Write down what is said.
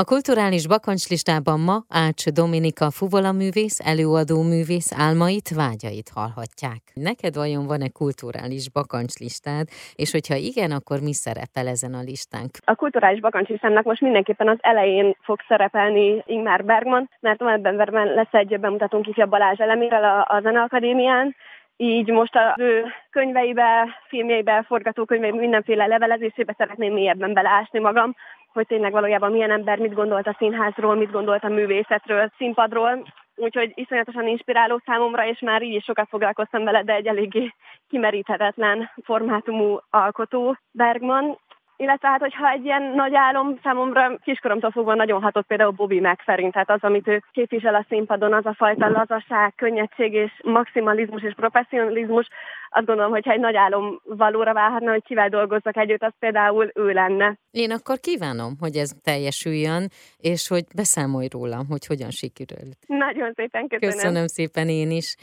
A kulturális bakancslistában ma Ács Dominika fuvola művész, előadó művész álmait, vágyait hallhatják. Neked vajon van-e kulturális bakancslistád, és hogyha igen, akkor mi szerepel ezen a listánk? A kulturális bakancslistámnak most mindenképpen az elején fog szerepelni Ingmar Bergman, mert novemberben lesz egy bemutatónk ifja Balázs elemérrel a, a Zeneakadémián, így most az ő könyveibe, filmjeibe, forgatókönyveibe, mindenféle levelezésébe szeretném mélyebben beleásni magam, hogy tényleg valójában milyen ember mit gondolt a színházról, mit gondolt a művészetről, színpadról. Úgyhogy iszonyatosan inspiráló számomra, és már így is sokat foglalkoztam vele, de egy eléggé kimeríthetetlen formátumú alkotó Bergman. Illetve hát, hogyha egy ilyen nagy álom számomra kiskoromtól fogva nagyon hatott például Bobby McFerrin, tehát az, amit ő képvisel a színpadon, az a fajta lazaság, könnyedség és maximalizmus és professzionalizmus, azt gondolom, hogy egy nagy álom valóra válhatna, hogy kivel dolgozzak együtt, az például ő lenne. Én akkor kívánom, hogy ez teljesüljön, és hogy beszámolj rólam, hogy hogyan sikerült. Nagyon szépen köszönöm. Köszönöm szépen én is.